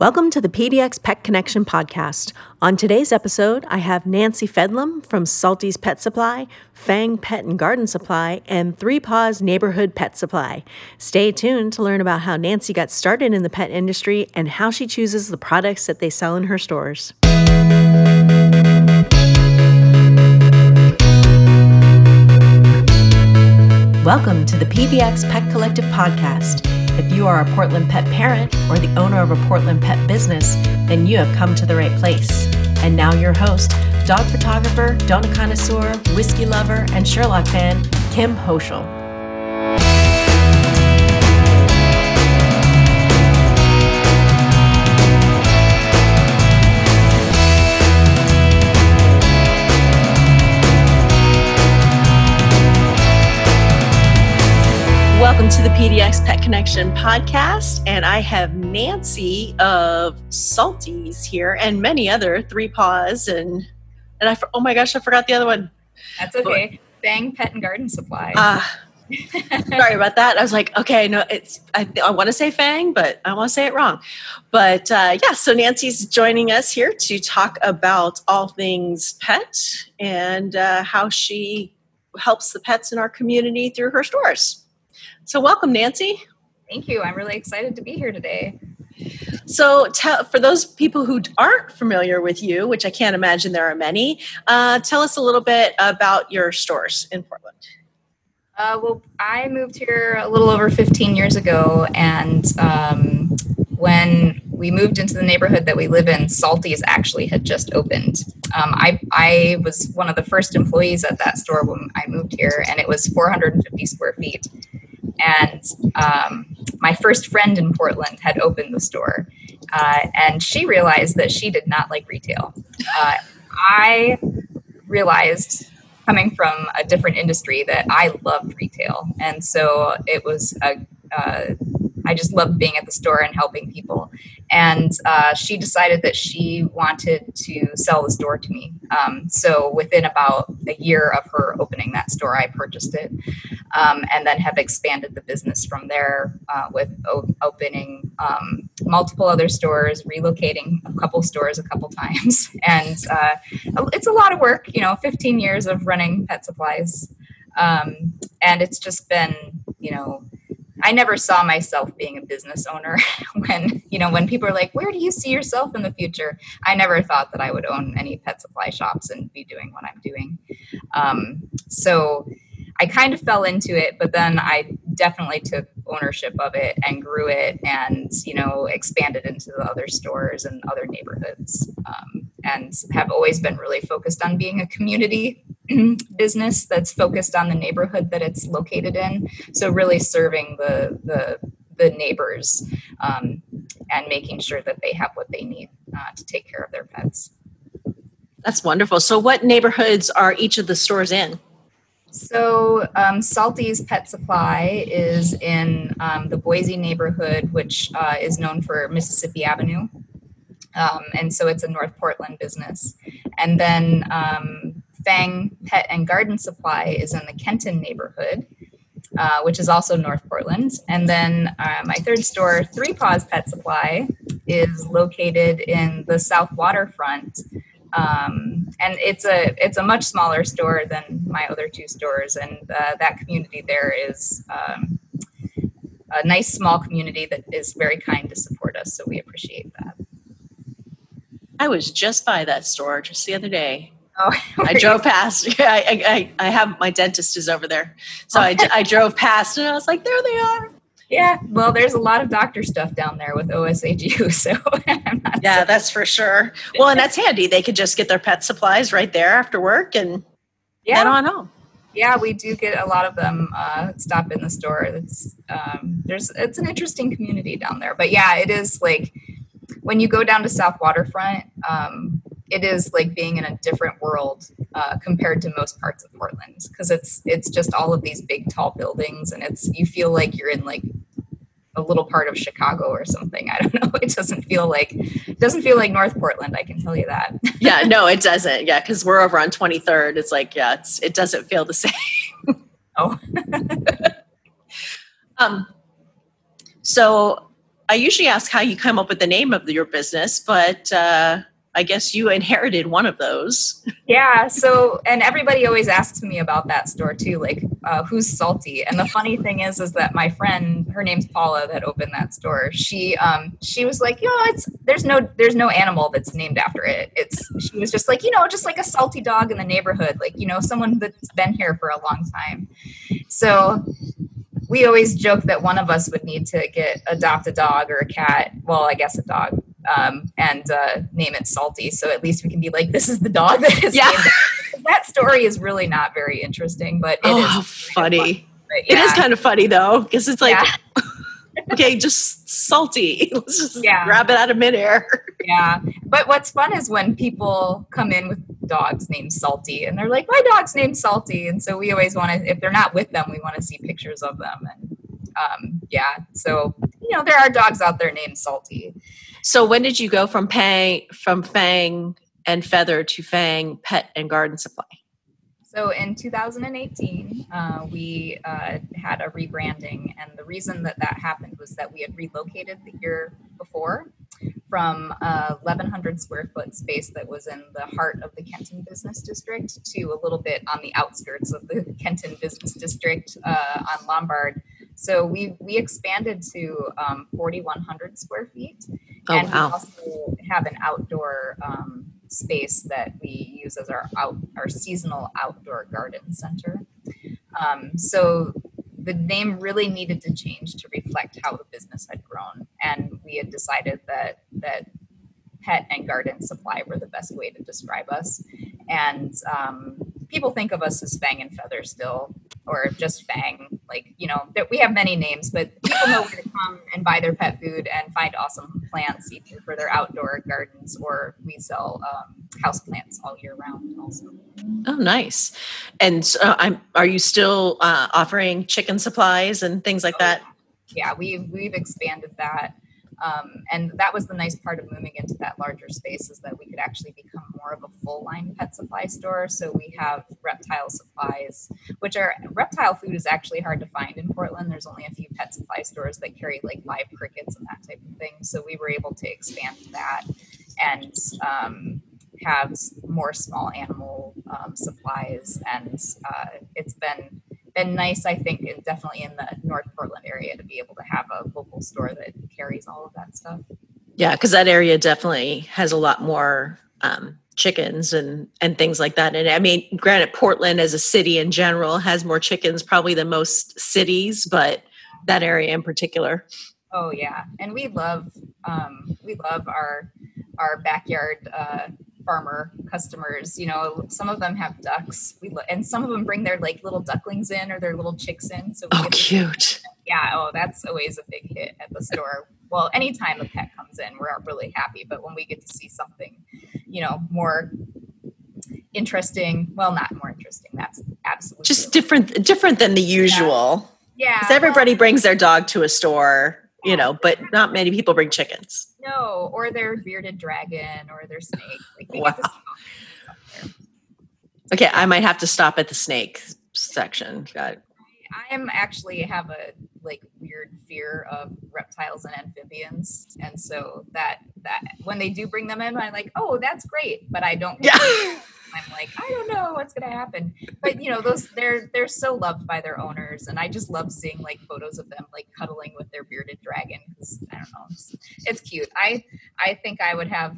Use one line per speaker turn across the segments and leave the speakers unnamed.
Welcome to the PDX Pet Connection podcast. On today's episode, I have Nancy Fedlam from Salty's Pet Supply, Fang Pet and Garden Supply, and Three Paws Neighborhood Pet Supply. Stay tuned to learn about how Nancy got started in the pet industry and how she chooses the products that they sell in her stores. Welcome to the PDX Pet Collective podcast. If you are a Portland pet parent or the owner of a Portland pet business, then you have come to the right place. And now, your host, dog photographer, donut connoisseur, whiskey lover, and Sherlock fan, Kim Hoschel. Welcome to the PDX Pet Connection podcast. And I have Nancy of Salties here and many other Three Paws and and I oh my gosh, I forgot the other one.
That's okay. Fang Pet and Garden Supply.
Ah, sorry about that. I was like, okay, no, it's I, I want to say Fang, but I want to say it wrong. But uh, yeah, so Nancy's joining us here to talk about all things pet and uh, how she helps the pets in our community through her stores. So, welcome, Nancy.
Thank you. I'm really excited to be here today.
So, tell, for those people who aren't familiar with you, which I can't imagine there are many, uh, tell us a little bit about your stores in Portland.
Uh, well, I moved here a little over 15 years ago, and um, when we moved into the neighborhood that we live in, Salty's actually had just opened. Um, I, I was one of the first employees at that store when I moved here, and it was 450 square feet and um, my first friend in Portland had opened the store, uh, and she realized that she did not like retail. Uh, I realized coming from a different industry that I loved retail, and so it was a uh, I just loved being at the store and helping people. And uh, she decided that she wanted to sell the store to me. Um, so within about a year of her opening that store, I purchased it um, and then have expanded the business from there uh, with o- opening um, multiple other stores, relocating a couple stores a couple times. And uh, it's a lot of work, you know, 15 years of running pet supplies. Um, and it's just been, you know, I never saw myself being a business owner when, you know, when people are like, where do you see yourself in the future? I never thought that I would own any pet supply shops and be doing what I'm doing. Um, so I kind of fell into it, but then I definitely took ownership of it and grew it and, you know, expanded into the other stores and other neighborhoods. Um, and have always been really focused on being a community business that's focused on the neighborhood that it's located in. So really serving the the, the neighbors um, and making sure that they have what they need uh, to take care of their pets.
That's wonderful. So, what neighborhoods are each of the stores in?
So, um, Salty's Pet Supply is in um, the Boise neighborhood, which uh, is known for Mississippi Avenue. Um, and so it's a North Portland business. And then um, Fang Pet and Garden Supply is in the Kenton neighborhood, uh, which is also North Portland. And then uh, my third store, Three Paws Pet Supply, is located in the South Waterfront. Um, and it's a it's a much smaller store than my other two stores, and uh, that community there is um, a nice small community that is very kind to support us. So we appreciate that.
I was just by that store just the other day. Oh, I drove past. Yeah, I, I, I have my dentist is over there, so I, I drove past and I was like, there they are.
Yeah, well, there's a lot of doctor stuff down there with OHSU, so
yeah, that's for sure. Well, and that's handy. They could just get their pet supplies right there after work and yeah. head on home.
Yeah, we do get a lot of them uh, stop in the store. It's um, there's it's an interesting community down there, but yeah, it is like when you go down to South Waterfront. Um, it is like being in a different world uh, compared to most parts of Portland because it's it's just all of these big tall buildings and it's you feel like you're in like a little part of Chicago or something. I don't know. It doesn't feel like it doesn't feel like North Portland. I can tell you that.
yeah, no, it doesn't. Yeah, because we're over on 23rd. It's like yeah, it's it doesn't feel the same. oh. um. So I usually ask how you come up with the name of your business, but uh, I guess you inherited one of those.
Yeah. So, and everybody always asks me about that store too, like uh, who's salty. And the funny thing is, is that my friend, her name's Paula, that opened that store. She, um, she was like, you know, it's there's no there's no animal that's named after it. It's she was just like, you know, just like a salty dog in the neighborhood, like you know, someone that's been here for a long time. So we always joke that one of us would need to get adopt a dog or a cat. Well, I guess a dog um, and uh, name it Salty. So at least we can be like, this is the dog that is yeah. That story is really not very interesting, but it
oh, funny. yeah. It is kind of funny though, because it's like, yeah. okay, just salty. Let's just yeah. grab it out of midair.
Yeah. But what's fun is when people come in with dogs named Salty and they're like, my dog's named Salty. And so we always want to, if they're not with them, we want to see pictures of them. And um, yeah, so, you know, there are dogs out there named Salty.
So when did you go from Pang from Fang and Feather to Fang Pet and Garden Supply?
So in 2018, uh, we uh, had a rebranding, and the reason that that happened was that we had relocated the year before from a 1,100 square foot space that was in the heart of the Kenton Business District to a little bit on the outskirts of the Kenton Business District uh, on Lombard. So we we expanded to um, 4,100 square feet, Oh, and wow. we also have an outdoor um, space that we use as our out our seasonal outdoor garden center. Um, so the name really needed to change to reflect how the business had grown, and we had decided that that pet and garden supply were the best way to describe us. And um, people think of us as Fang and Feather still, or just Fang. Like, you know, that we have many names, but people know where to come and buy their pet food and find awesome plants either for their outdoor gardens or we sell um, house plants all year round also.
Oh, nice. And uh, I'm, are you still uh, offering chicken supplies and things like oh, that?
Yeah, we've, we've expanded that. Um, and that was the nice part of moving into that larger space is that we could actually become more of a full line pet supply store. So we have reptile supplies, which are reptile food is actually hard to find in Portland. There's only a few pet supply stores that carry like live crickets and that type of thing. So we were able to expand that and um, have more small animal um, supplies. And uh, it's been been nice, I think, and definitely in the North Portland area to be able to have a local store that carries all of that stuff.
Yeah, because that area definitely has a lot more um, chickens and and things like that. And I mean, granted, Portland as a city in general has more chickens probably than most cities, but that area in particular.
Oh yeah, and we love um, we love our our backyard uh, farmer customers. You know, some of them have ducks, we lo- and some of them bring their like little ducklings in or their little chicks in.
So oh, cute.
Yeah. Oh, that's always a big hit at the store. Well, anytime a pet comes in, we're really happy. But when we get to see something, you know, more interesting, well, not more interesting. That's absolutely
just different, different than the usual.
Yeah.
Because everybody well, brings their dog to a store you know, but not many people bring chickens.
No, or their bearded dragon or their snake. Like
wow. Okay, I might have to stop at the snake section. Got it.
I am actually have a like weird fear of reptiles and amphibians, and so that that when they do bring them in, I'm like, oh, that's great, but I don't.
Yeah.
I'm like, I don't know what's gonna happen. But you know, those they're they're so loved by their owners, and I just love seeing like photos of them like cuddling with their bearded dragon because I don't know, it's, it's cute. I I think I would have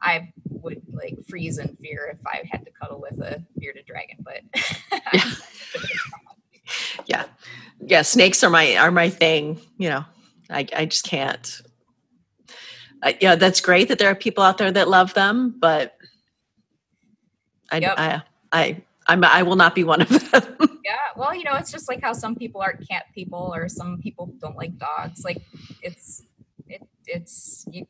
I would like freeze in fear if I had to cuddle with a bearded dragon, but
yeah. yeah. Yeah, snakes are my are my thing, you know. I I just can't. Uh, yeah, that's great that there are people out there that love them, but I, yep. I, I, I'm, I will not be one of them.
yeah. Well, you know, it's just like how some people aren't cat people or some people don't like dogs. Like it's, it, it's, you,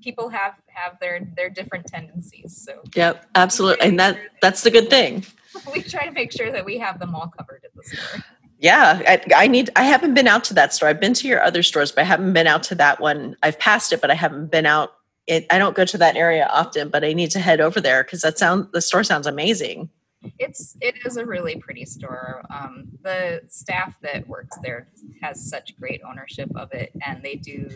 people have, have their, their different tendencies. So.
Yep. Absolutely. And that, that's the good thing.
we try to make sure that we have them all covered at the store.
Yeah, I, I, need. I haven't been out to that store. I've been to your other stores, but I haven't been out to that one. I've passed it, but I haven't been out it, I don't go to that area often, but I need to head over there because that sound the store sounds amazing.
It's it is a really pretty store. Um, the staff that works there has such great ownership of it, and they do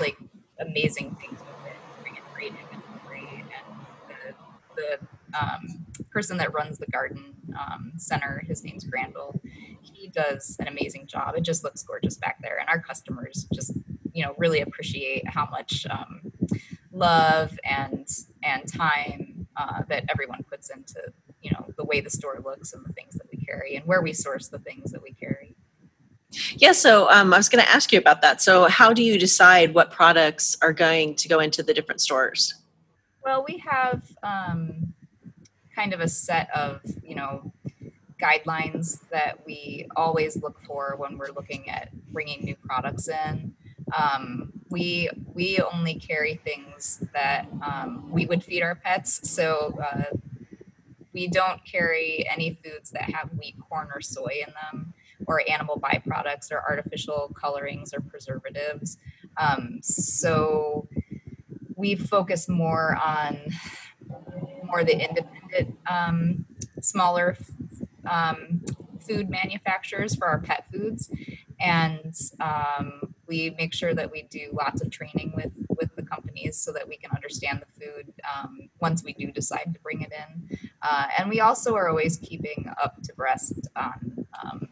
like amazing things with it. Bring in great inventory, and the the um, person that runs the garden um, center, his name's Granville. He does an amazing job. It just looks gorgeous back there, and our customers just you know really appreciate how much um, love and and time uh, that everyone puts into you know the way the store looks and the things that we carry and where we source the things that we carry.
Yeah so um, i was going to ask you about that. So how do you decide what products are going to go into the different stores?
Well we have um, kind of a set of you know guidelines that we always look for when we're looking at bringing new products in um, we we only carry things that um, we would feed our pets. So uh, we don't carry any foods that have wheat, corn, or soy in them, or animal byproducts, or artificial colorings or preservatives. Um, so we focus more on more the independent, um, smaller um, food manufacturers for our pet foods, and um, we make sure that we do lots of training with with the companies so that we can understand the food um, once we do decide to bring it in. Uh, and we also are always keeping up to breast on um,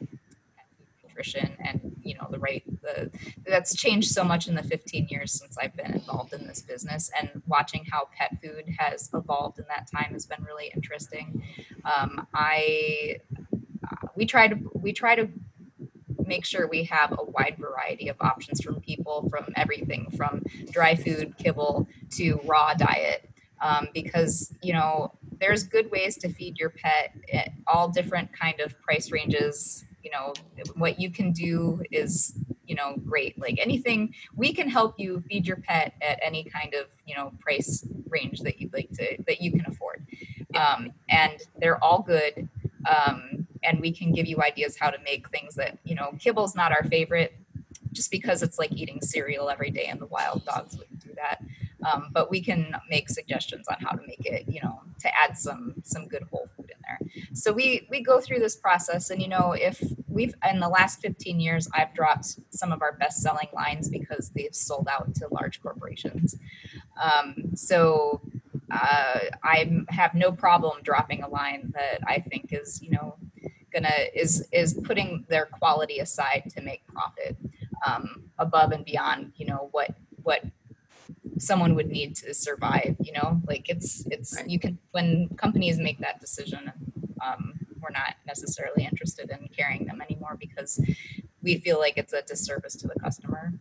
nutrition and you know the right the that's changed so much in the 15 years since i've been involved in this business and watching how pet food has evolved in that time has been really interesting. Um, i uh, we try to we try to make sure we have a wide variety of options from people from everything from dry food, kibble to raw diet. Um, because you know there's good ways to feed your pet at all different kind of price ranges. You know what you can do is you know great. Like anything we can help you feed your pet at any kind of you know price range that you'd like to that you can afford. Um, and they're all good. Um, and we can give you ideas how to make things that you know kibble's not our favorite just because it's like eating cereal every day and the wild dogs wouldn't do that. Um, but we can make suggestions on how to make it you know to add some some good whole food in there. So we we go through this process and you know if we've in the last 15 years i've dropped some of our best selling lines because they've sold out to large corporations. Um, so uh, I have no problem dropping a line that I think is, you know, gonna is is putting their quality aside to make profit um, above and beyond you know what what someone would need to survive you know like it's it's right. you can when companies make that decision um, we're not necessarily interested in carrying them anymore because we feel like it's a disservice to the customer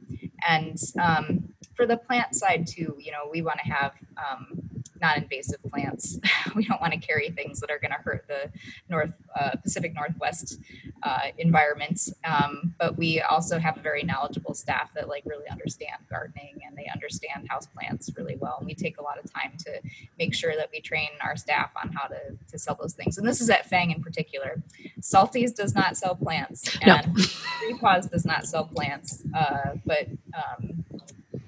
and um, for the plant side too you know we want to have um, non-invasive plants. we don't want to carry things that are going to hurt the North uh, Pacific Northwest uh, environment. Um, but we also have a very knowledgeable staff that like really understand gardening and they understand house plants really well. And we take a lot of time to make sure that we train our staff on how to, to sell those things. And this is at Fang in particular. Salties does not sell plants, and no. Three Paws does not sell plants. Uh, but um,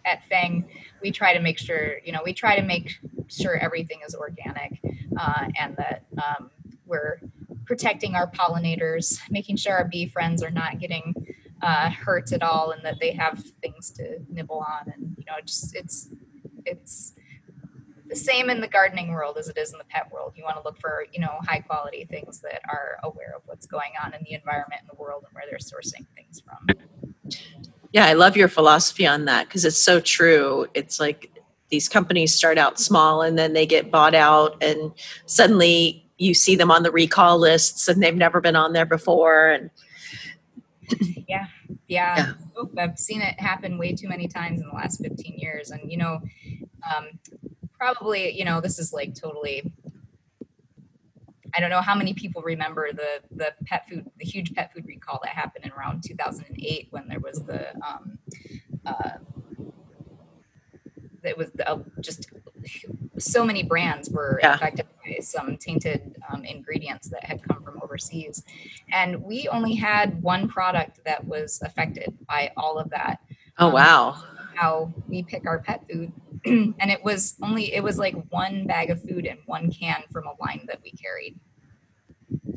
at Fang, we try to make sure you know we try to make sure everything is organic uh, and that um, we're protecting our pollinators, making sure our bee friends are not getting uh, hurt at all, and that they have things to nibble on. And you know, just it's it's the same in the gardening world as it is in the pet world. You want to look for you know high quality things that are aware of what's going on in the environment and the world and where they're sourcing things from.
Yeah, I love your philosophy on that because it's so true. It's like these companies start out small and then they get bought out and suddenly you see them on the recall lists and they've never been on there before and
yeah yeah, yeah. Oh, i've seen it happen way too many times in the last 15 years and you know um, probably you know this is like totally I don't know how many people remember the the pet food, the huge pet food recall that happened in around 2008 when there was the um, uh, it was uh, just so many brands were yeah. affected by some tainted um, ingredients that had come from overseas. And we only had one product that was affected by all of that.
Oh um, wow.
how we pick our pet food and it was only it was like one bag of food and one can from a line that we carried.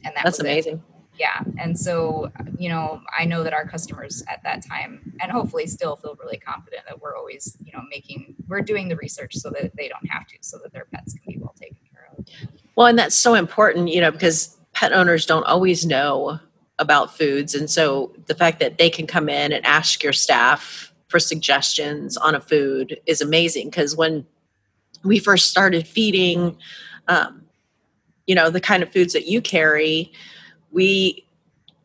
And that
That's
was it. Yeah, and so you know, I know that our customers at that time, and hopefully still feel really confident that we're always, you know, making we're doing the research so that they don't have to, so that their pets can be well taken care of.
Well, and that's so important, you know, because pet owners don't always know about foods. And so the fact that they can come in and ask your staff for suggestions on a food is amazing. Because when we first started feeding, um, you know, the kind of foods that you carry, we,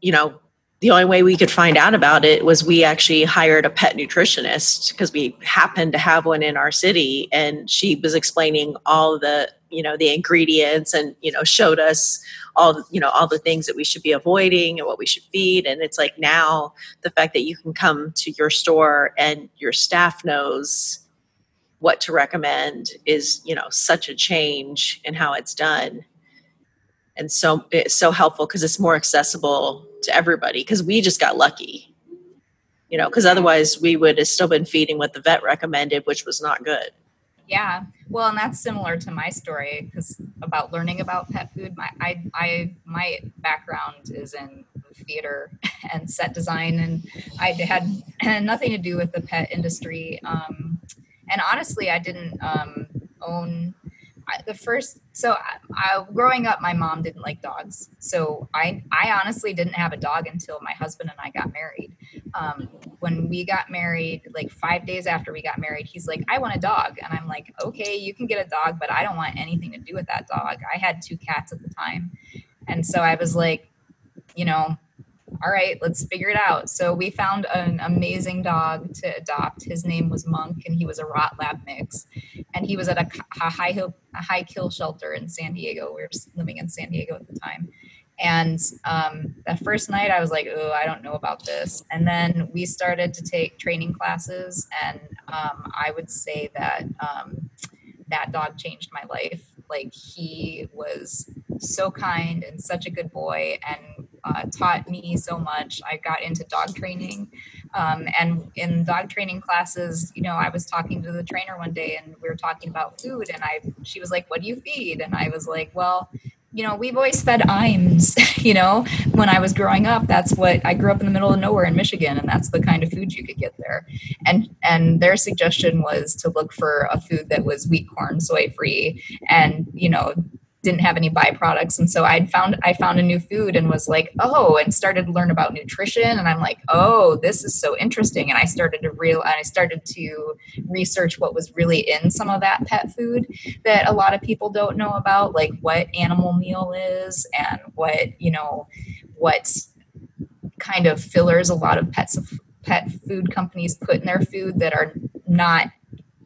you know, the only way we could find out about it was we actually hired a pet nutritionist because we happened to have one in our city and she was explaining all the you know the ingredients and you know showed us all you know all the things that we should be avoiding and what we should feed. And it's like now the fact that you can come to your store and your staff knows what to recommend is you know such a change in how it's done and so it's so helpful because it's more accessible to everybody because we just got lucky you know because otherwise we would have still been feeding what the vet recommended which was not good
Yeah, well, and that's similar to my story because about learning about pet food. My I, I my background is in theater and set design, and I had nothing to do with the pet industry. Um, and honestly, I didn't um, own I, the first. So I, I, growing up, my mom didn't like dogs, so I I honestly didn't have a dog until my husband and I got married. Um, when we got married, like five days after we got married, he's like, I want a dog. And I'm like, okay, you can get a dog, but I don't want anything to do with that dog. I had two cats at the time. And so I was like, you know, all right, let's figure it out. So we found an amazing dog to adopt. His name was Monk, and he was a Rot Lab mix. And he was at a, a high hill, a high kill shelter in San Diego. We were living in San Diego at the time. And um, that first night, I was like, oh, I don't know about this. And then we started to take training classes. And um, I would say that um, that dog changed my life. Like, he was so kind and such a good boy and uh, taught me so much. I got into dog training. Um, and in dog training classes, you know, I was talking to the trainer one day and we were talking about food. And I, she was like, What do you feed? And I was like, Well, you know, we've always fed Iams, you know, when I was growing up, that's what I grew up in the middle of nowhere in Michigan and that's the kind of food you could get there. And and their suggestion was to look for a food that was wheat corn soy free and, you know, didn't have any byproducts. And so i found i found a new food and was like oh and started to learn about nutrition. And i'm like oh this is so interesting. And i started to real i started to research what was really in some of that pet food that a lot of people don't know about like what animal meal is and what you know what kind of fillers a lot of pets pet food companies put in their food that are not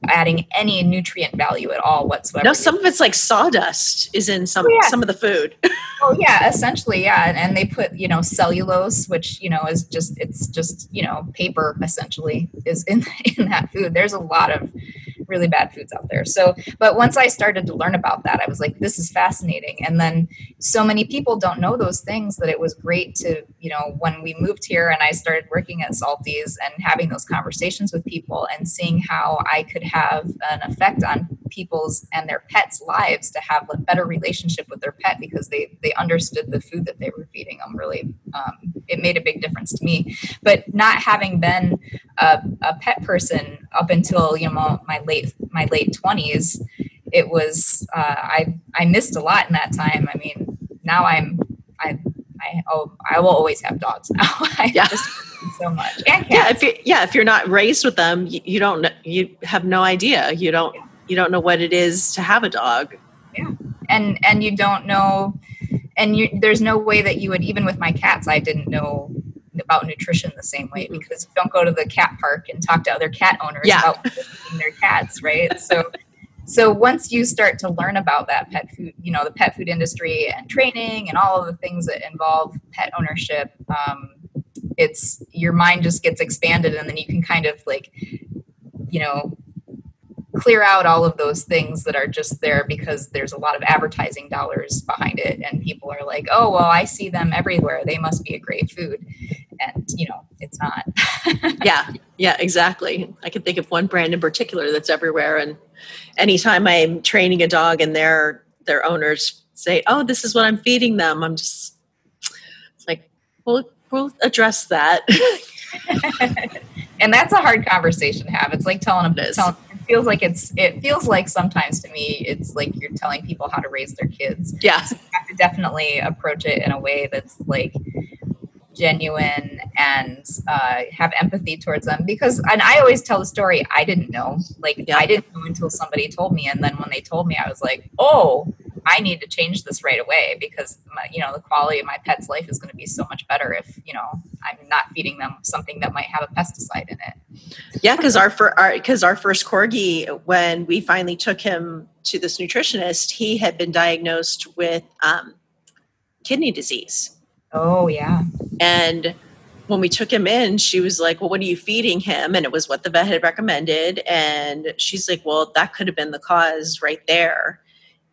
adding any nutrient value at all whatsoever.
No, some of it's like sawdust is in some oh, yeah. some of the food.
oh yeah, essentially, yeah. And, and, they put, you know, cellulose, which, you know, is just it's just, you know, paper essentially is in in that food. There's a lot of really bad foods out there. So, but once I started to learn about that, I was like, this is fascinating. And then so many people don't know those things that it was great to, you know, when we moved here and I started working at Salties and having those conversations with people and seeing how I could have an effect on people's and their pets' lives to have a better relationship with their pet because they they understood the food that they were feeding them. Really, um, it made a big difference to me. But not having been a, a pet person up until you know my late my late twenties, it was uh, I I missed a lot in that time. I mean, now I'm I I oh I will always have dogs now. I yeah. just so much.
Yeah, if you yeah, if you're not raised with them, you, you don't you have no idea. You don't yeah. you don't know what it is to have a dog.
Yeah, and and you don't know, and you there's no way that you would even with my cats. I didn't know about nutrition the same way mm-hmm. because don't go to the cat park and talk to other cat owners yeah. about their cats, right? So so once you start to learn about that pet food you know the pet food industry and training and all of the things that involve pet ownership um, it's your mind just gets expanded and then you can kind of like you know clear out all of those things that are just there because there's a lot of advertising dollars behind it and people are like oh well i see them everywhere. They must be a great food. And you know it's not.
Yeah. Yeah exactly. I can think of one brand in particular that's everywhere and anytime i'm training a dog and their their owners say, "Oh, this is what I'm feeding them." I'm just like, "We'll we'll address that."
and that's a hard conversation to have. It's like telling them. It, telling, it feels like it's. It feels like sometimes to me, it's like you're telling people how to raise their kids.
Yeah,
so you have to definitely approach it in a way that's like genuine and uh, have empathy towards them because and i always tell the story i didn't know like yeah. i didn't know until somebody told me and then when they told me i was like oh i need to change this right away because my, you know the quality of my pet's life is going to be so much better if you know i'm not feeding them something that might have a pesticide in it
yeah because our because our, our first corgi when we finally took him to this nutritionist he had been diagnosed with um, kidney disease
Oh, yeah.
And when we took him in, she was like, Well, what are you feeding him? And it was what the vet had recommended. And she's like, Well, that could have been the cause right there.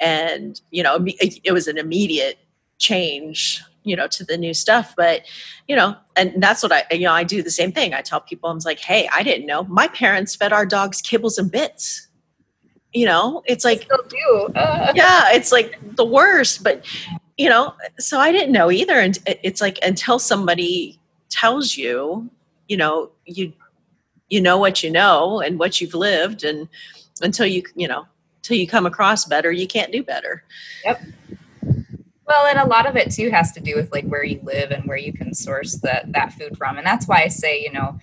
And, you know, it was an immediate change, you know, to the new stuff. But, you know, and that's what I, you know, I do the same thing. I tell people, I'm like, Hey, I didn't know. My parents fed our dogs kibbles and bits. You know, it's like,
do. Uh.
yeah, it's like the worst. But you know, so I didn't know either. And it's like until somebody tells you, you know, you you know what you know and what you've lived, and until you you know until you come across better, you can't do better.
Yep. Well, and a lot of it too has to do with like where you live and where you can source that that food from, and that's why I say, you know,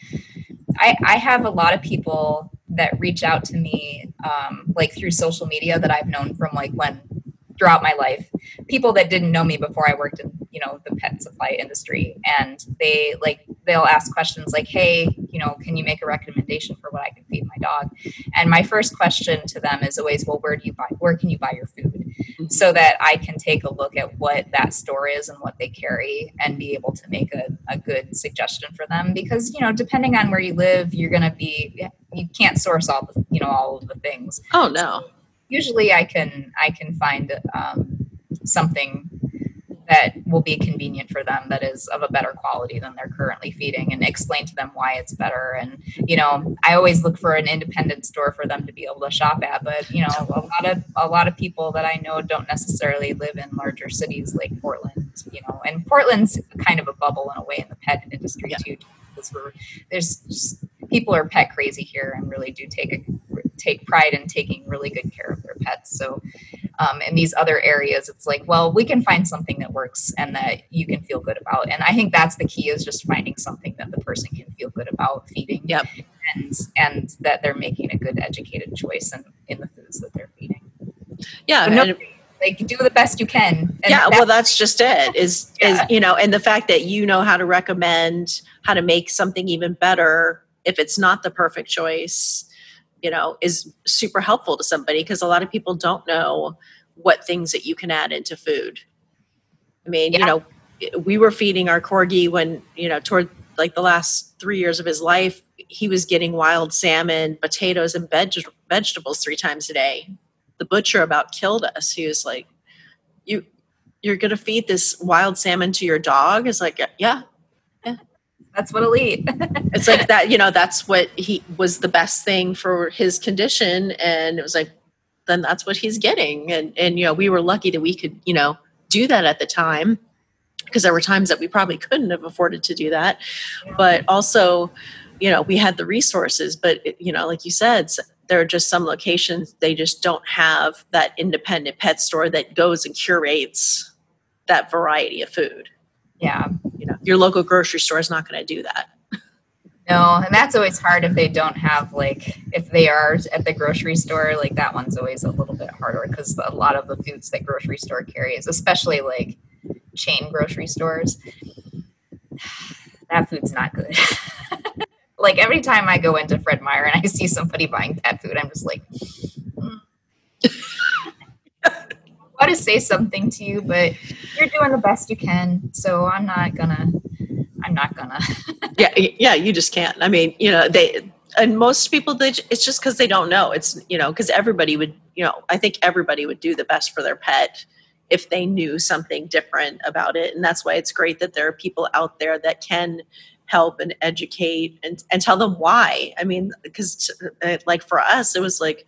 I I have a lot of people that reach out to me um, like through social media that I've known from like when throughout my life people that didn't know me before i worked in you know the pet supply industry. And they like they'll ask questions like hey you know can you make a recommendation for what i can feed my dog? And my first question to them is always well where do you buy where can you buy your food? Mm-hmm. so that i can take a look at what that store is and what they carry and be able to make a, a good suggestion for them. Because you know depending on where you live you're going to be you can't source all the you know all of the things.
Oh no. so
usually I can I can find um, something that will be convenient for them that is of a better quality than they're currently feeding and explain to them why it's better and you know i always look for an independent store for them to be able to shop at but you know a lot of a lot of people that i know don't necessarily live in larger cities like portland you know and portland's kind of a bubble in a way in the pet industry yeah. too because we're there's just, people are pet crazy here and really do take a take pride in taking really good care of their pets. So, um, in these other areas, it's like, well, we can find something that works and that you can feel good about. And I think that's the key is just finding something that the person can feel good about feeding.
Yep.
And, and that they're making a good educated choice in, in the foods that they're feeding.
Yeah. No,
like do the best you can.
Yeah. Well, that's just it is, yeah. is, you know, and the fact that you know how to recommend how to make something even better if it's not the perfect choice you know is super helpful to somebody because a lot of people don't know what things that you can add into food i mean yeah. you know we were feeding our corgi when you know toward like the last three years of his life he was getting wild salmon potatoes and veg- vegetables three times a day the butcher about killed us he was like you you're to feed this wild salmon to your dog it's like yeah
that's what I'll eat.
it's like that, you know, that's what he was the best thing for his condition. And it was like, then that's what he's getting. And, and, you know, we were lucky that we could, you know, do that at the time because there were times that we probably couldn't have afforded to do that. But also, you know, we had the resources, but, you know, like you said, there are just some locations they just don't have that independent pet store that goes and curates that variety of food.
Yeah.
You know, your local grocery store is not going to do that.
No, and that's always hard if they don't have like if they are at the grocery store, like that one's always a little bit harder because a lot of the foods that grocery store carries, especially like chain grocery stores, that food's not good. like every time I go into Fred Meyer and I see somebody buying pet food, I'm just like, mm. I want to say something to you, but you're doing the best you can. So I'm not gonna. I'm not gonna.
yeah, yeah, you just can't. I mean, you know, they and most people they it's just because they don't know. It's you know because everybody would you know I think everybody would do the best for their pet if they knew something different about it, and that's why it's great that there are people out there that can help and educate and and tell them why. I mean, because uh, like for us, it was like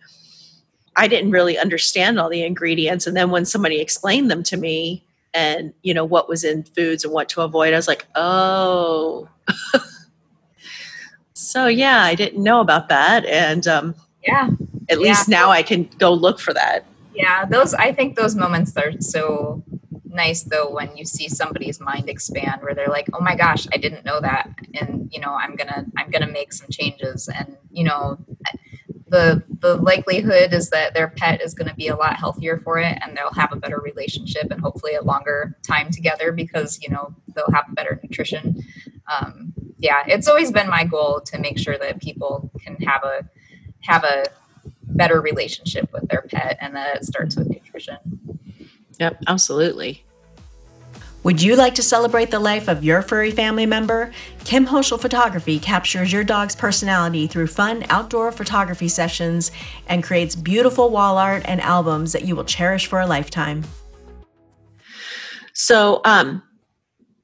I didn't really understand all the ingredients. And then when somebody explained them to me and, you know, what was in foods and what to avoid, I was like, oh. so, yeah, I didn't know about that. And um,
yeah,
at
Yeah.
least now I can go look for that.
yeah. Those I think those moments are so nice though when you see somebody's mind expand where they're like oh my gosh i didn't know that and you know i'm gonna i'm gonna make some changes and you know the the likelihood is that their pet is going to be a lot healthier for it and they'll have a better relationship and hopefully a longer time together because you know they'll have better nutrition. Um, yeah it's always been my goal to make sure that people can have a have a better relationship with their pet and that it starts with nutrition
Yep, absolutely.
Would you like to celebrate the life of your furry family member? Kim Hoschel Photography captures your dog's personality through fun outdoor photography sessions and creates beautiful wall art and albums that you will cherish for a lifetime.
So, um,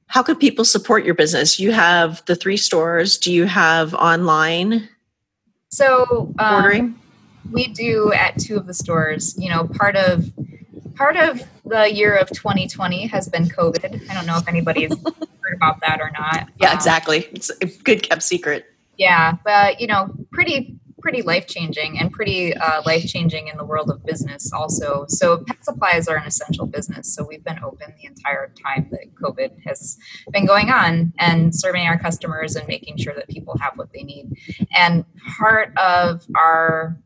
how could people support your business? You have the three stores. Do you have online
so um,
ordering?
we do at two of the stores you know part of part of the year of 2020 has been covid. I don't know if anybody's heard about that or not.
Yeah,
Um,
exactly. It's a good kept secret.
yeah but you know pretty pretty life changing and pretty uh, life changing in the world of business also. So pet supplies are an essential business. So we've been open the entire time that covid has been going on and serving our customers and making sure that people have what they need. And part of our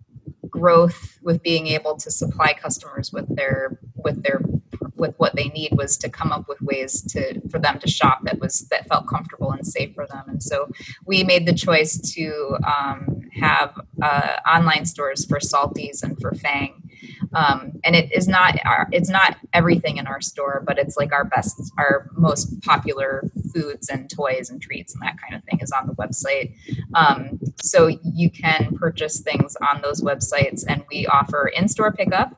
growth with being able to supply customers with their with their with what they need was to come up with ways to for them to shop that was that felt comfortable and safe for them. And so we made the choice to um, have uh, online stores for salties and for fang um, and it is not our it's not everything in our store but it's like our best our most popular foods and toys and treats and that kind of thing is on the website um, so you can purchase things on those websites and we offer in-store pickup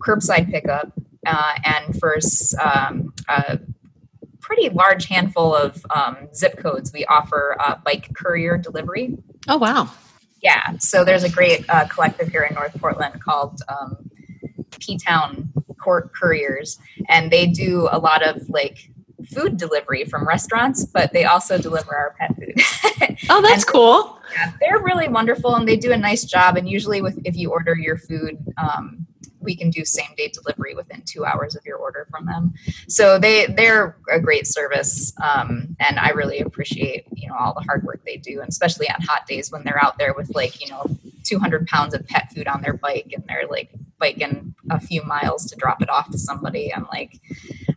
curbside pickup uh, and for um, a pretty large handful of um, zip codes we offer uh, bike courier delivery
Oh, wow.
yeah, so there's a great uh, collective here in North Portland called um, P Town Court Couriers, and they do a lot of like food delivery from restaurants, but they also deliver our pet food.
Oh, that's cool.
yeah, they're really wonderful, and they do a nice job. And usually, with if you order your food, um, we can do same day delivery within two hours of your order from them. So they they're a great service, um, and I really appreciate you know all the hard work they do, and especially on hot days when they're out there with like you know 200 pounds of pet food on their bike, and they're like biking a few miles to drop it off to somebody. I'm like,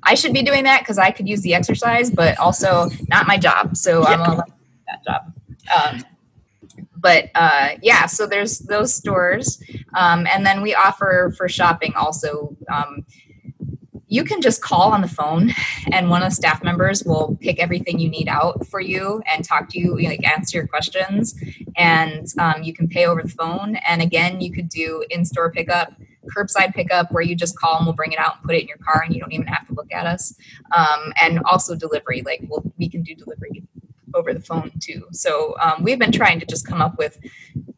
I should be doing that because I could use the exercise, but also not my job. So I'm gonna that job. Um, but uh, yeah, so there's those stores, um, and then we offer for shopping also. Um, you can just call on the phone, and one of the staff members will pick everything you need out for you and talk to you, like answer your questions, and um, you can pay over the phone. And again, you could do in-store pickup, curbside pickup, where you just call and we'll bring it out and put it in your car, and you don't even have to look at us. Um, and also delivery, like we'll, we can do delivery over the phone too. So um, we've been trying to just come up with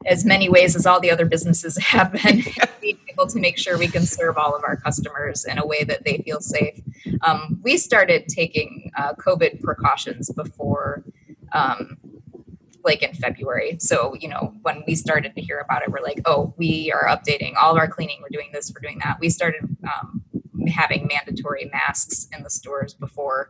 as many ways as all the other businesses have been being able to make sure we can serve all of our customers in a way that they feel safe. Um, we started taking uh, COVID precautions before. Um, like in February. So, you know, when we started to hear about it, we're like, oh, we are updating all of our cleaning. We're doing this, we're doing that. We started um, having mandatory masks in the stores before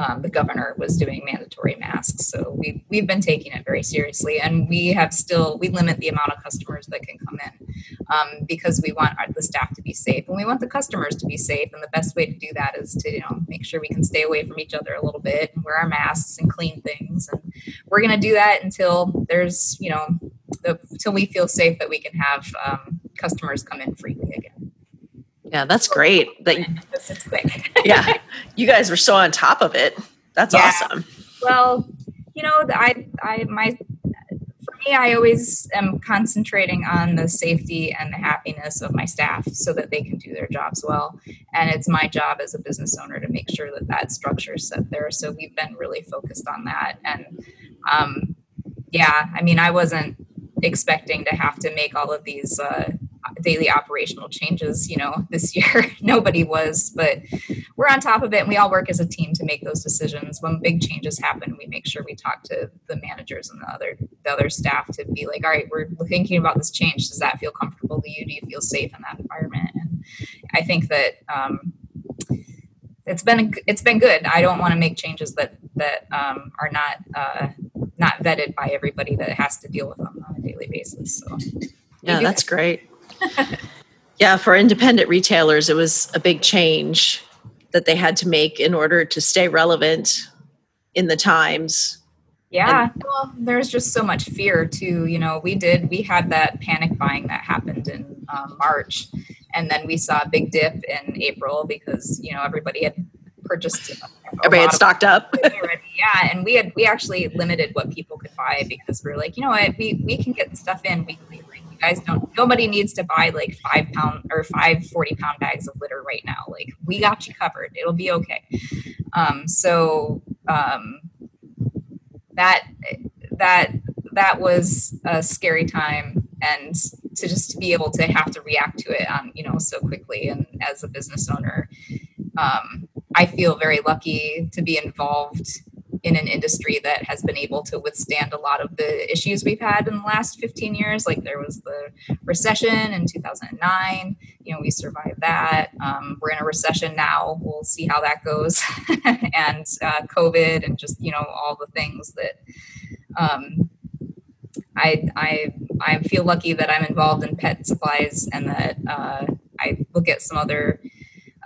um, the governor was doing mandatory masks. So we we've been taking it very seriously, and we have still we limit the amount of customers that can come in um, because we want our, the staff to be safe and we want the customers to be safe. And the best way to do that is to you know make sure we can stay away from each other a little bit and wear our masks and clean things. And we're gonna do that until there's you know the, until we feel safe that we can have um, customers come in freely again.
Yeah, that's great. That
is quick.
yeah, you guys were so on top of it. That's
Yeah.
awesome.
Well, you know, I, I, my, for me, I always am concentrating on the safety and the happiness of my staff so that they can do their jobs well. And it's my job as a business owner to make sure that that structure is set there. So we've been really focused on that. And, um, yeah, I mean, I wasn't expecting to have to make all of these, uh, daily operational changes. You know, this year nobody was, but we're on top of it, and we all work as a team to make those decisions. When big changes happen, we make sure we talk to the managers and the other the other staff to be like, all right, we're thinking about this change. Does that feel comfortable to you? Do you feel safe in that environment? And I think that. Um, it's been it's been good. I don't want to make changes that that um, are not uh, not vetted by everybody that has to deal with them on a daily basis. So
yeah, that's great. Yeah, for independent retailers, it was a big change that they had to make in order to stay relevant in the times.
Yeah, and, well, there's just so much fear too. You know, we did we had that panic buying that happened in um, March, and then we saw a big dip in April because you know everybody had purchased.
Everybody had stocked up.
yeah, and we had we actually limited what people could buy because we are like, you know what, we we can get stuff in weekly. Guys don't. Nobody needs to buy like five pound or five 40 pound bags of litter right now. Like we got you covered. It'll be okay. Um, so um, that that that was a scary time and to just be able to have to react to it you know so quickly and as a business owner um, i feel very lucky to be involved in an industry that has been able to withstand a lot of the issues we've had in the last 15 years like there was the recession in 2009 you know we survived that um, we're in a recession now we'll see how that goes and uh, covid and just you know all the things that um, I, I I feel lucky that I'm involved in pet supplies and that uh, I look at some other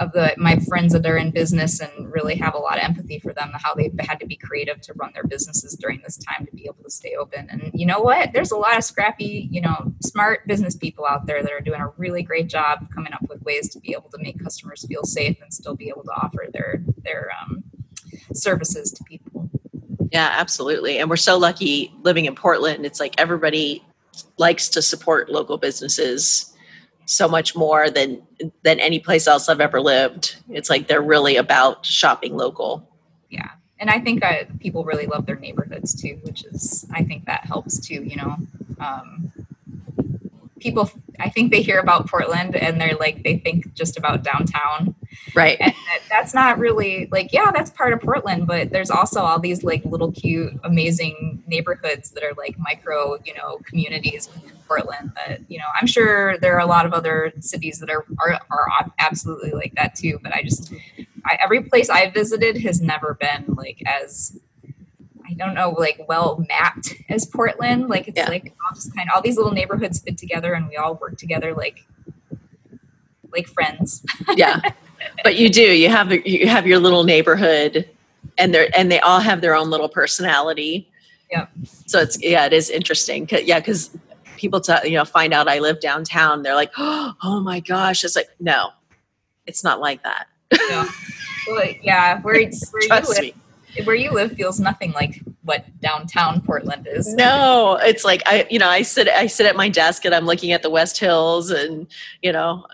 of the my friends that are in business and really have a lot of empathy for them how they've had to be creative to run their businesses during this time to be able to stay open and you know what there's a lot of scrappy you know smart business people out there that are doing a really great job coming up with ways to be able to make customers feel safe and still be able to offer their their um, services to people
yeah, absolutely. And we're so lucky living in Portland. It's like everybody likes to support local businesses so much more than than any place else I've ever lived. It's like they're really about shopping local.
Yeah. And I think I, people really love their neighborhoods too, which is I think that helps too, you know. Um, people I think they hear about Portland and they're like they think just about downtown.
Right.
And that's not really like yeah, that's part of Portland, but there's also all these like little cute amazing neighborhoods that are like micro, you know, communities Portland that, you know, I'm sure there are a lot of other cities that are are, are absolutely like that too, but I just I, every place I visited has never been like as I don't know, like well mapped as Portland. Like it's yeah. like all just kind of all these little neighborhoods fit together and we all work together like like friends.
yeah. But you do. You have you have your little neighborhood and they're and they all have their own little personality.
Yeah.
So it's yeah, it is interesting. Cause, yeah, because people to you know find out I live downtown. They're like, oh my gosh. It's like no, it's not like that.
Yeah. Well, yeah, where, where you live, me where you live feels nothing like what downtown Portland is.
No, it's like I, you know, I sit, I sit at my desk and I'm looking at the West Hills, and you know,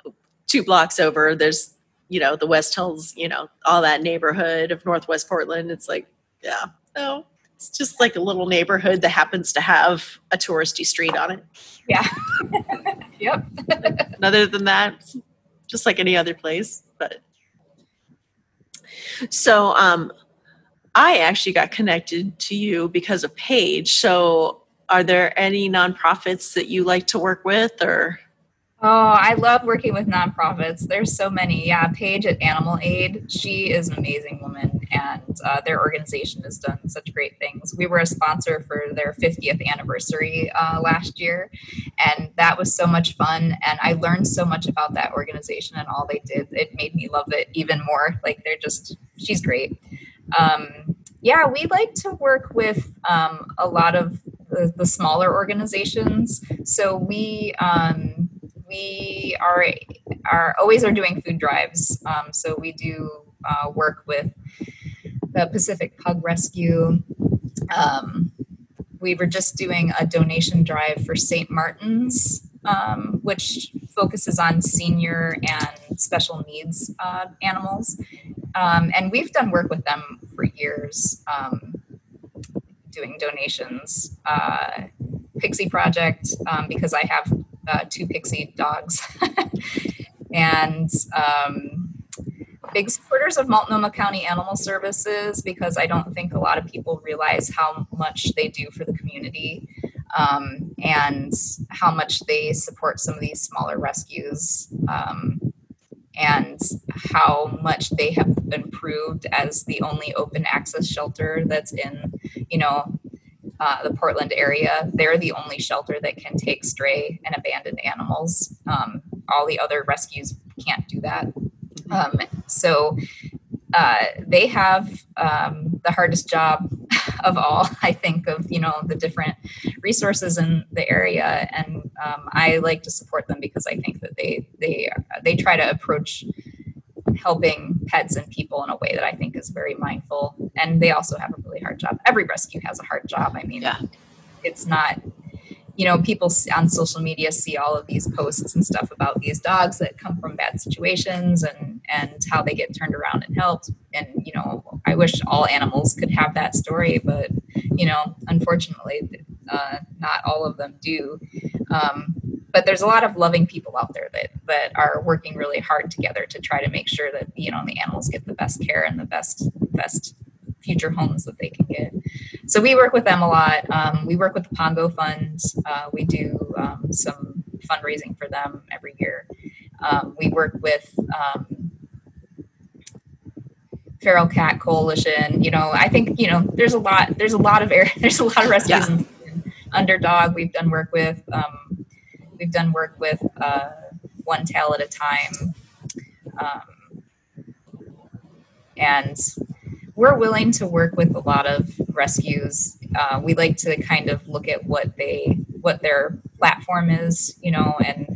two blocks over, there's, you know, the West Hills, you know, all that neighborhood of Northwest Portland. It's like, yeah, no, it's just like a little neighborhood that happens to have a touristy street on it.
Yeah. yep.
and other than that, just like any other place, but. So, um, I actually got connected to you because of Paige. So, are there any nonprofits that you like to work with or?
Oh, I love working with nonprofits. There's so many. Yeah, Paige at Animal Aid, she is an amazing woman, and uh, their organization has done such great things. We were a sponsor for their 50th anniversary uh, last year, and that was so much fun. And I learned so much about that organization and all they did. It made me love it even more. Like, they're just, she's great um, yeah, we like to work with um, a lot of the, the, smaller organizations. So we um, we are are always are doing food drives. Um, so we do uh, work with the Pacific Pug Rescue. Um, we were just doing a donation drive for St. Martin's, um, which focuses on senior and special needs uh, animals. Um, and we've done work with them for years, um, doing donations. Uh, Pixie Project, um, because I have uh, two pixie dogs, and um, big supporters of Multnomah County Animal Services because I don't think a lot of people realize how much they do for the community um, and how much they support some of these smaller rescues um, and how much they have improved as the only open access shelter that's in, you know, uh, the Portland area. They're the only shelter that can take stray and abandoned animals. Um, all the other rescues can't do that. Um, so uh, they have um, the hardest job of all, I think, of you know the different resources in the area, and um, I like to support them because I think that they they they try to approach helping pets and people in a way that I think is very mindful, and they also have a really hard job. Every rescue has a hard job. I mean, yeah. it's not you know, people on social media see all of these posts and stuff about these dogs that come from bad situations and and how they get turned around and helped. And you know, I wish all animals could have that story, but you know, unfortunately, uh, not all of them do. Um, but there's a lot of loving people out there that that are working really hard together to try to make sure that you know the animals get the best care and the best best future homes that they can get. So we work with them a lot. Um, we work with the Pongo Fund. Uh, we do um, some fundraising for them every year. Um, we work with um, Feral Cat Coalition. You know, I think you know there's a lot. There's a lot of air. There's a lot of rescues. Yeah. Underdog. We've done work with. Um, we've done work with uh, One Tail at a Time. Um, and we're willing to work with a lot of rescues. Uh, we like to kind of look at what they what their platform is, you know, and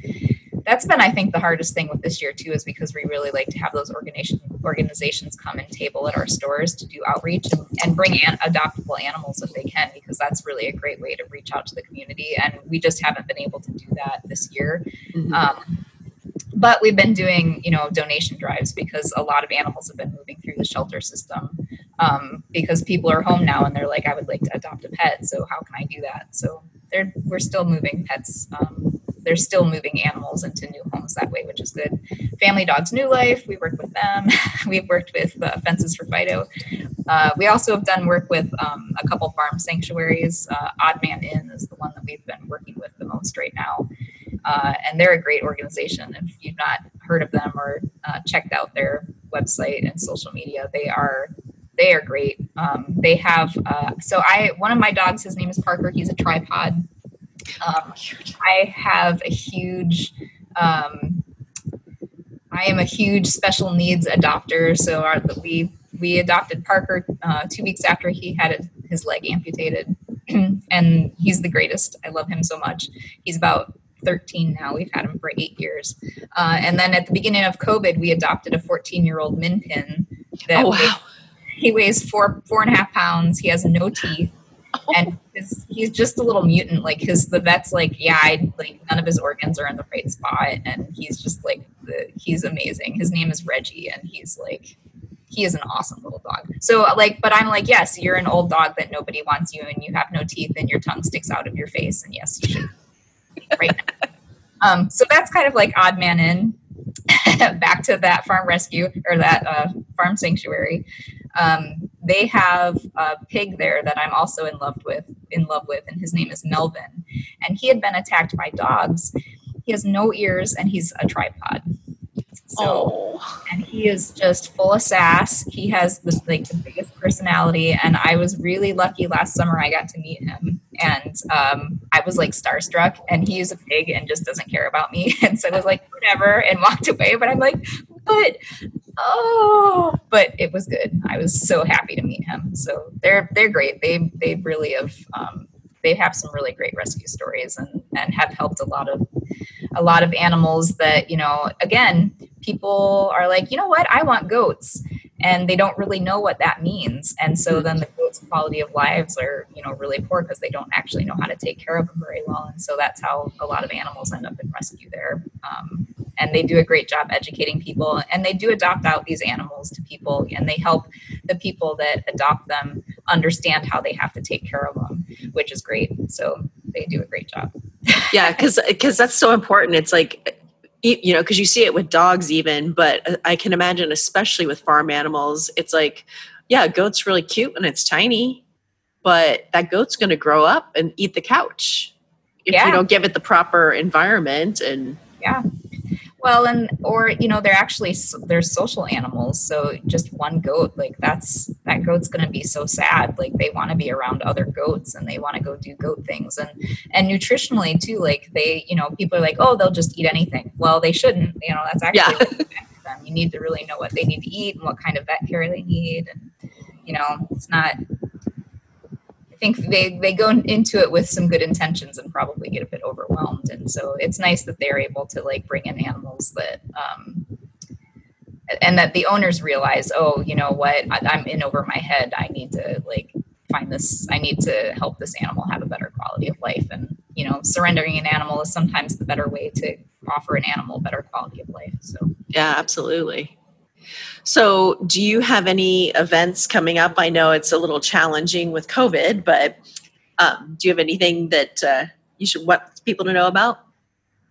that's been I think the hardest thing with this year too is because we really like to have those organization organizations come and table at our stores to do outreach and, and bring an, adoptable animals if they can because that's really a great way to reach out to the community and we just haven't been able to do that this year. Mm-hmm. Um, but we've been doing you know donation drives because a lot of animals have been moving through the shelter system um, because people are home now and they're like i would like to adopt a pet so how can i do that so they're we're still moving pets um, they're still moving animals into new homes that way which is good family dogs new life we work with them we've worked with uh, fences for fido uh, we also have done work with um, a couple farm sanctuaries uh, odd man inn is the one that we've been working with the most right now uh, and they're a great organization. If you've not heard of them or uh, checked out their website and social media, they are they are great. Um, they have uh, so I one of my dogs, his name is Parker. He's a tripod. Um, I have a huge. Um, I am a huge special needs adopter. So our, we we adopted Parker uh, two weeks after he had his leg amputated, and he's the greatest. I love him so much. He's about 13 now. We've had him for eight years. Uh, and then at the beginning of COVID, we adopted a 14 year old min pin. That
oh, wow.
he weighs four four and a half pounds. He has no teeth. And his, he's just a little mutant. Like his, the vet's like, yeah, I, like none of his organs are in the right spot, and he's just like, the, he's amazing. His name is Reggie, and he's like, he is an awesome little dog. So like, but I'm like, yes, you're an old dog that nobody wants you, and you have no teeth, and your tongue sticks out of your face, and yes, you should right now. Um, so that's kind of like Odd Man Inn. Back to that farm rescue or that uh, farm sanctuary. Um, they have a pig there that I'm also in love with. In love with, and his name is Melvin. And he had been attacked by dogs. He has no ears, and he's a tripod. So, oh. and he is just full of sass. He has the like the biggest personality, and I was really lucky last summer. I got to meet him, and um, I was like starstruck. And he is a pig and just doesn't care about me, and so I was like whatever, and walked away. But I'm like, but oh, but it was good. I was so happy to meet him. So they're they're great. They they really have. Um, they have some really great rescue stories and, and have helped a lot of a lot of animals that you know again people are like, you know what, I want goats. And they don't really know what that means. And so then the goats' quality of lives are, you know, really poor because they don't actually know how to take care of them very well. And so that's how a lot of animals end up in rescue there. Um, and they do a great job educating people and they do adopt out these animals to people and they help the people that adopt them understand how they have to take care of them which is great so they do a great job
yeah, because because that's so important. It's like you know because you see it with dogs even, but I can imagine especially with farm animals, it's like yeah, goat's really cute and it's tiny, but that goat's going to grow up and eat the couch if
Yeah.
you don't give it the proper environment and
Yeah. Well, and or you know they're actually they're social animals. So just one goat, like that's that goat's going to be so sad. Like they want to be around other goats and they want to go do goat things. And and nutritionally too, like they you know people are like oh they'll just eat anything. Well, they shouldn't. You know that's actually
Yeah.
them. You need to really know what they need to eat and what kind of vet care they need. And you know it's not. I think they they go into it with some good intentions and probably get a bit overwhelmed. And so it's nice that they're able to like bring in animals that um and that the owners realize oh you know what? I, i'm in over my head. I need to like find this i need to help this animal have a better quality of life. And you know surrendering an animal is sometimes the better way to offer an animal better quality of life. So
yeah, absolutely. So, do you have any events coming up? I know it's a little challenging with COVID, but um, do you have anything that uh, you should want people to know about?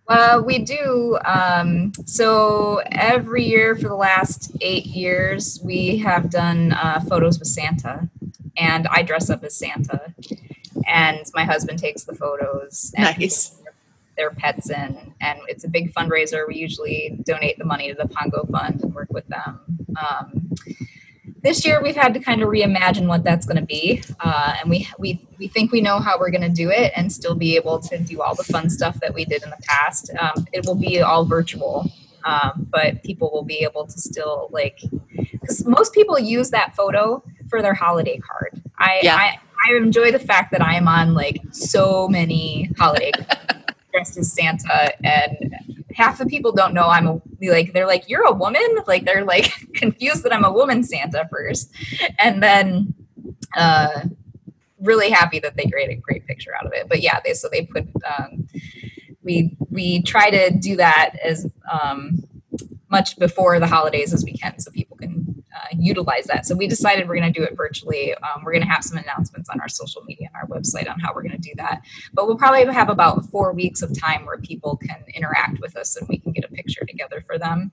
Uh, we do. Um, so every year for the last eight years, we have done uh, photos with Santa, and I dress up as Santa, and my husband takes the photos. And
Nice.
Their pets in, and it's a big fundraiser. We usually donate the money to the Pongo Fund and work with them. Um, this year, we've had to kind of reimagine what that's going to be, uh, and we we we think we know how we're going to do it, and still be able to do all the fun stuff that we did in the past. Um, it will be all virtual, um, but people will be able to still like because most people use that photo for their holiday card. I,
Yeah.
I I enjoy the fact that I am on like so many holiday cards dressed as Santa, and half the people don't know I'm a like they're like you're a woman, like they're like confused that I'm a woman Santa first, and then uh, really happy that they created a great picture out of it. But yeah, they so they put um, we we try to do that as um, much before the holidays as we can, so people utilize that. So we decided we're going to do it virtually. Um, we're going to have some announcements on our social media and our website on how we're going to do that. But we'll probably have about four weeks of time where people can interact with us and we can get a picture together for them.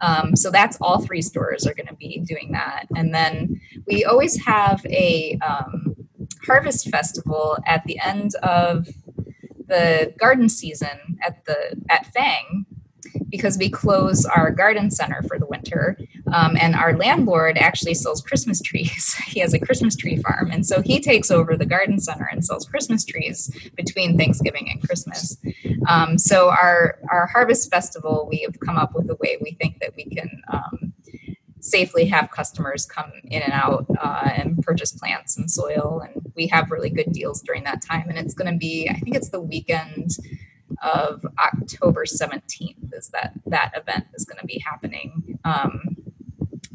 Um, so that's all three stores are going to be doing that. And then we always have a um, harvest festival at the end of the garden season at the at Fang because we close our garden center for the winter. Um, and our landlord actually sells Christmas trees. he has a Christmas tree farm. And so he takes over the garden center and sells Christmas trees between Thanksgiving and Christmas. Um, so our, our harvest festival, we have come up with a way we think that we can um, safely have customers come in and out uh, and purchase plants and soil. And we have really good deals during that time. And it's going to be, I think it's the weekend of October 17th is that that event is going to be happening. Um,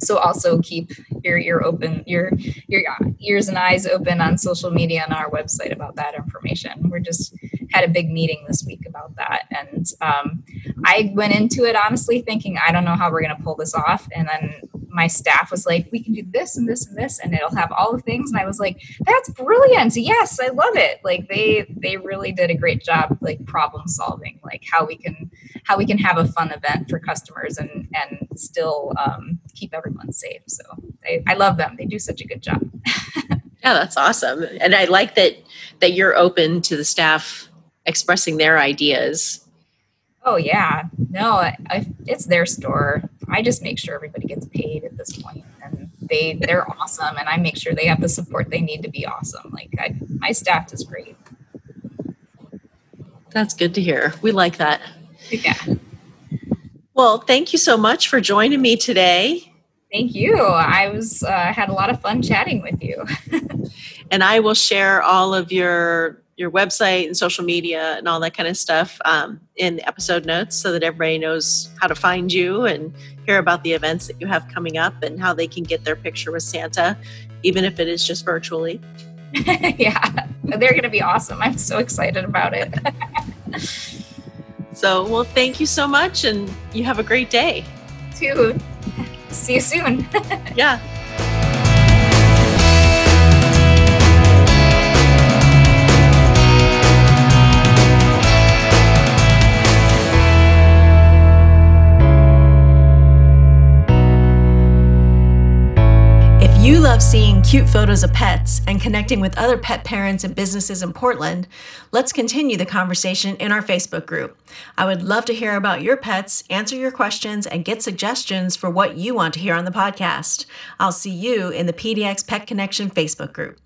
so also keep your ear open, your your ears and eyes open on social media and our website about that information. We're just had a big meeting this week about that, and um, I went into it honestly thinking I don't know how we're going to pull this off, and then my staff was like, "We can do this and this and this, and it'll have all the things." And I was like, "That's brilliant! Yes, I love it!" Like they they really did a great job, like problem solving, like how we can how we can have a fun event for customers and and still um, keep everyone safe. So I, I love them; they do such a good job.
Yeah, that's awesome. And I like that that you're open to the staff expressing their ideas.
Oh yeah, no, I, I, it's their store. I just make sure everybody gets paid at this point, and they they're awesome, and I make sure they have the support they need to be awesome. Like I, my staff is great.
That's good to hear. We like that.
Yeah,
Well, thank you so much for joining me today.
thank you. I was uh, had a lot of fun chatting with you.
and I will share all of your your website and social media and all that kind of stuff um, in the episode notes so that everybody knows how to find you and hear about the events that you have coming up and how they can get their picture with Santa, even if it is just virtually.
yeah, they're going to be awesome. I'm so excited about it.
So, well, thank you so much, and you have a great day.
Too. See you soon.
Yeah. Love seeing cute photos of pets and connecting with other pet parents and businesses in Portland, let's continue the conversation in our Facebook group. I would love to hear about your pets, answer your questions, and get suggestions for what you want to hear on the podcast. I'll see you in the PDX Pet Connection Facebook group.